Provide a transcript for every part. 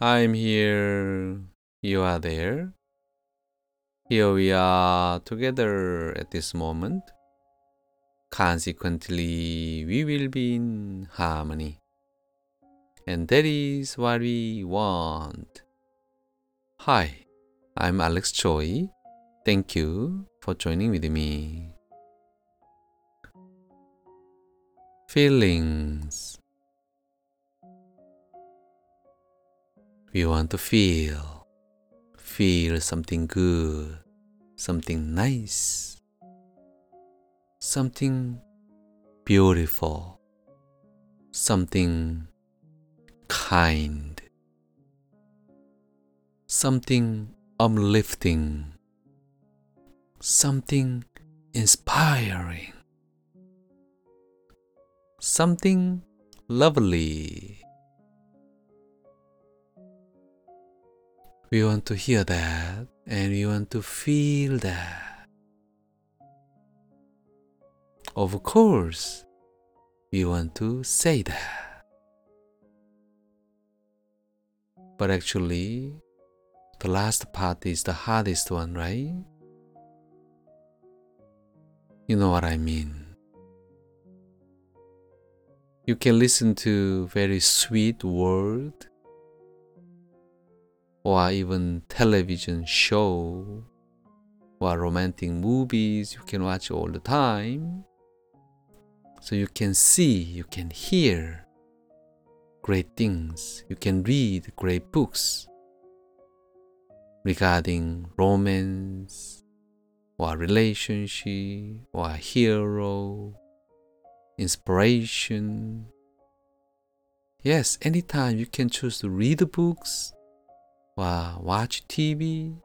I'm here. You are there. Here we are together at this moment. Consequently, we will be in harmony. And that is what we want. Hi, I'm Alex Choi. Thank you for joining with me. Feelings. We want to feel. Feel something good, something nice, something beautiful, something kind, something uplifting, something inspiring, something lovely. We want to hear that and we want to feel that. Of course, we want to say that. But actually, the last part is the hardest one, right? You know what I mean. You can listen to very sweet word or even television show or romantic movies you can watch all the time. So you can see, you can hear great things, you can read great books regarding romance or relationship or hero, inspiration. Yes, anytime you can choose to read books or watch TV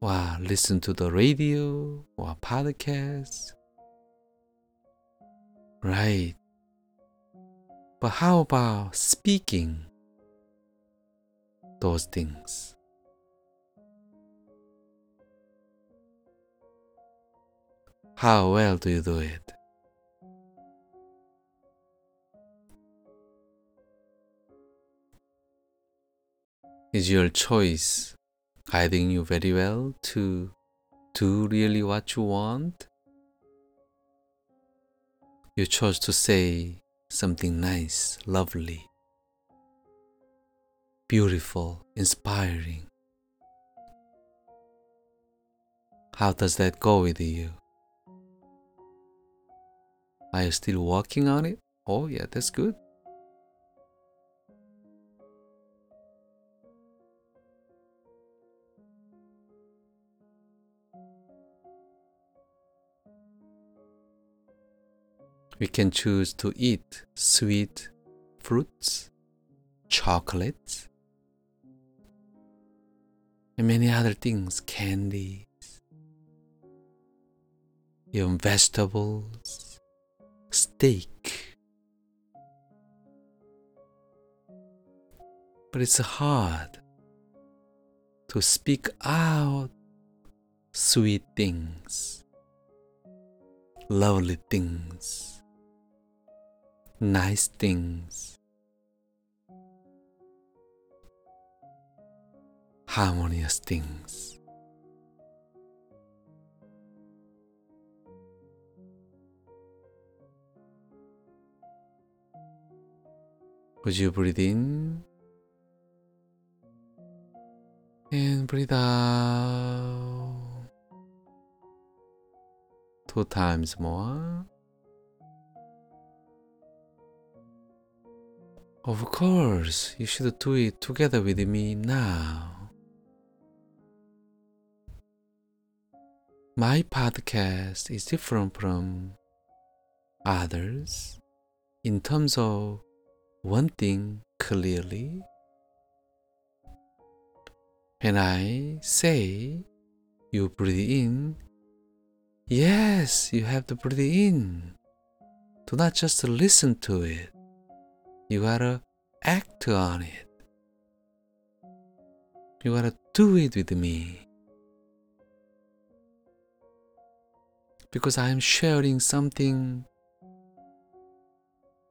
or listen to the radio or podcast. Right. But how about speaking those things? How well do you do it? Is your choice guiding you very well to do really what you want? You chose to say something nice, lovely, beautiful, inspiring. How does that go with you? Are you still working on it? Oh, yeah, that's good. We can choose to eat sweet fruits, chocolates, and many other things, candies, even vegetables, steak. But it's hard to speak out sweet things, lovely things nice things, harmonious things. Would you breathe in and breathe out two times more? Of course, you should do it together with me now. My podcast is different from others in terms of one thing clearly. When I say you breathe in, yes, you have to breathe in. Do not just listen to it. You gotta act on it. You gotta do it with me. Because I'm sharing something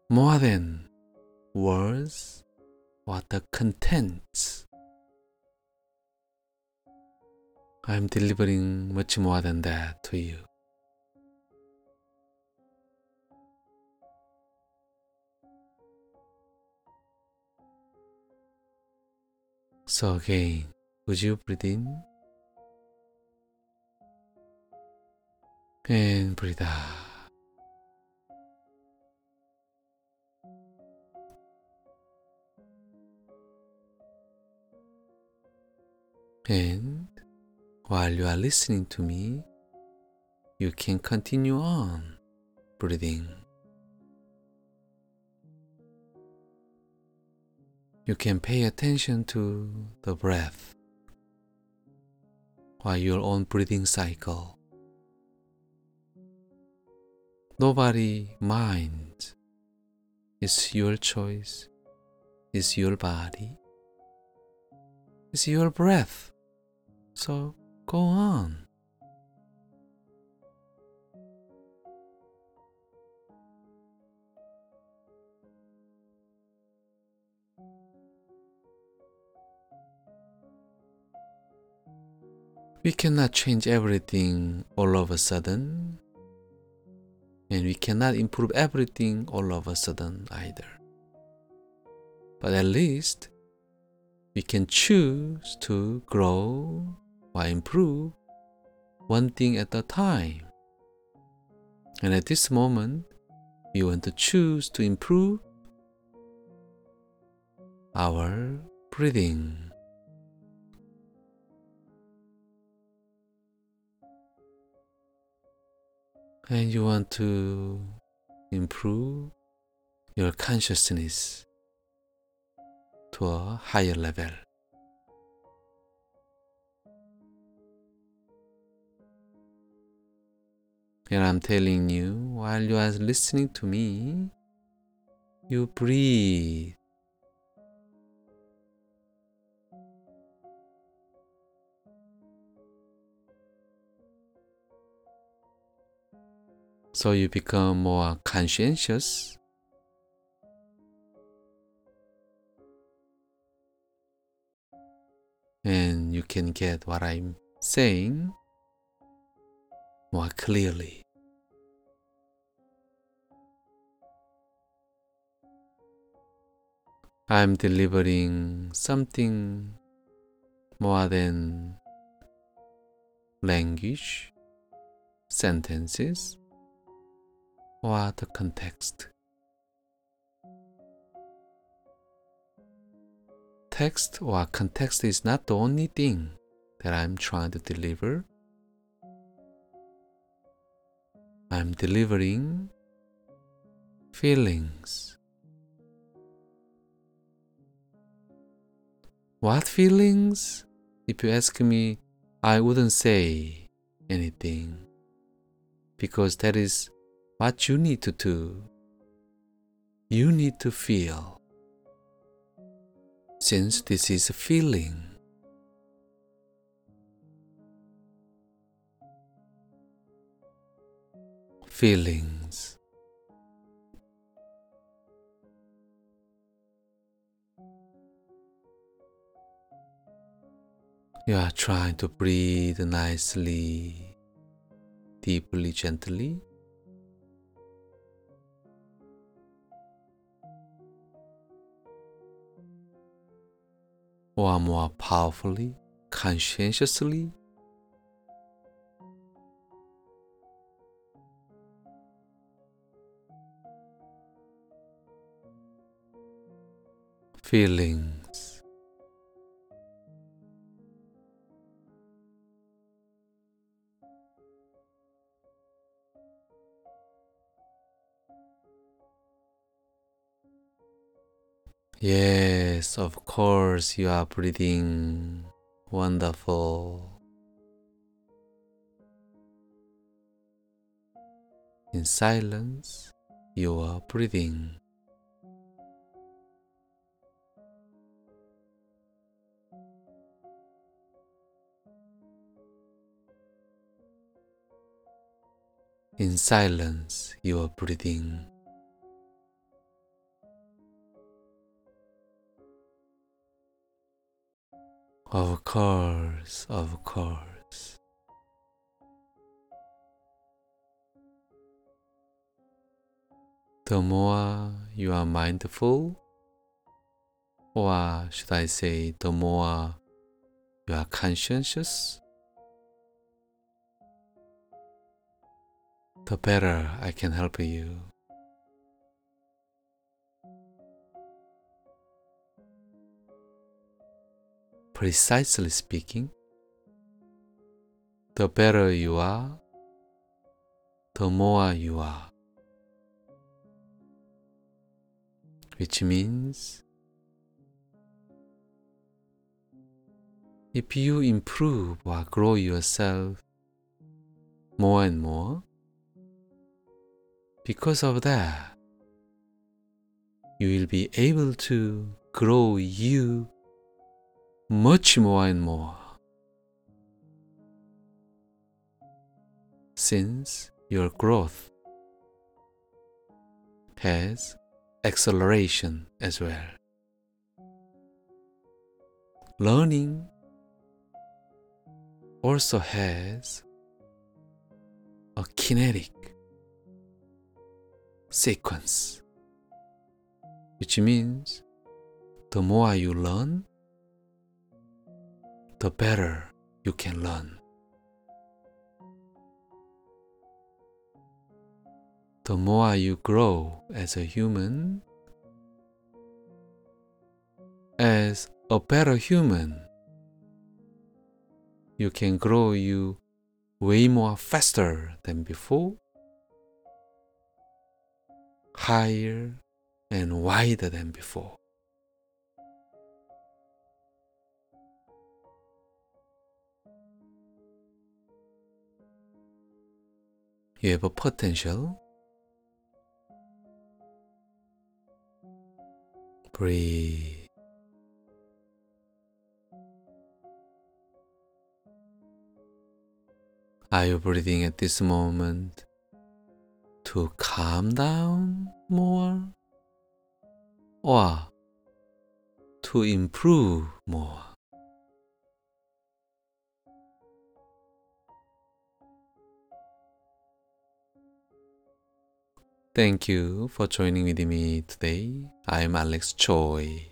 more than words what the content. I'm delivering much more than that to you. So again, would you breathe in and breathe out? And while you are listening to me, you can continue on breathing. You can pay attention to the breath while your own breathing cycle. Nobody minds. It's your choice. It's your body. It's your breath. So go on. We cannot change everything all of a sudden, and we cannot improve everything all of a sudden either. But at least we can choose to grow or improve one thing at a time. And at this moment, we want to choose to improve our breathing. And you want to improve your consciousness to a higher level. And I'm telling you, while you are listening to me, you breathe. So you become more conscientious and you can get what I'm saying more clearly. I'm delivering something more than language, sentences, or the context. Text or context is not the only thing that I'm trying to deliver. I'm delivering feelings. What feelings? If you ask me, I wouldn't say anything because that is what you need to do. You need to feel. Since this is a feeling, feelings. You are trying to breathe nicely, deeply, gently. Or more powerfully, conscientiously. feelings. Yes, of course, you are breathing wonderful. In silence, you are breathing. In silence, you are breathing. Of course, of course. The more you are mindful, or should I say, the more you are conscientious, the better I can help you. Precisely speaking, the better you are, the more you are. Which means if you improve or grow yourself more and more, because of that, you will be able to grow you much more and more. Since your growth has acceleration as well. Learning also has a kinetic sequence, which means the more you learn, the better you can learn. The more you grow as a human, as a better human, you can grow you way more faster than before, higher and wider than before. You have a potential. Breathe. Are you breathing at this moment to calm down more or to improve more? Thank you for joining with me today. I'm Alex Choi.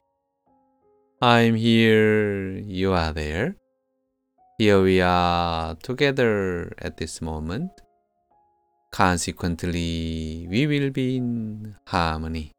I'm here, you are there. Here we are together at this moment. Consequently, we will be in harmony.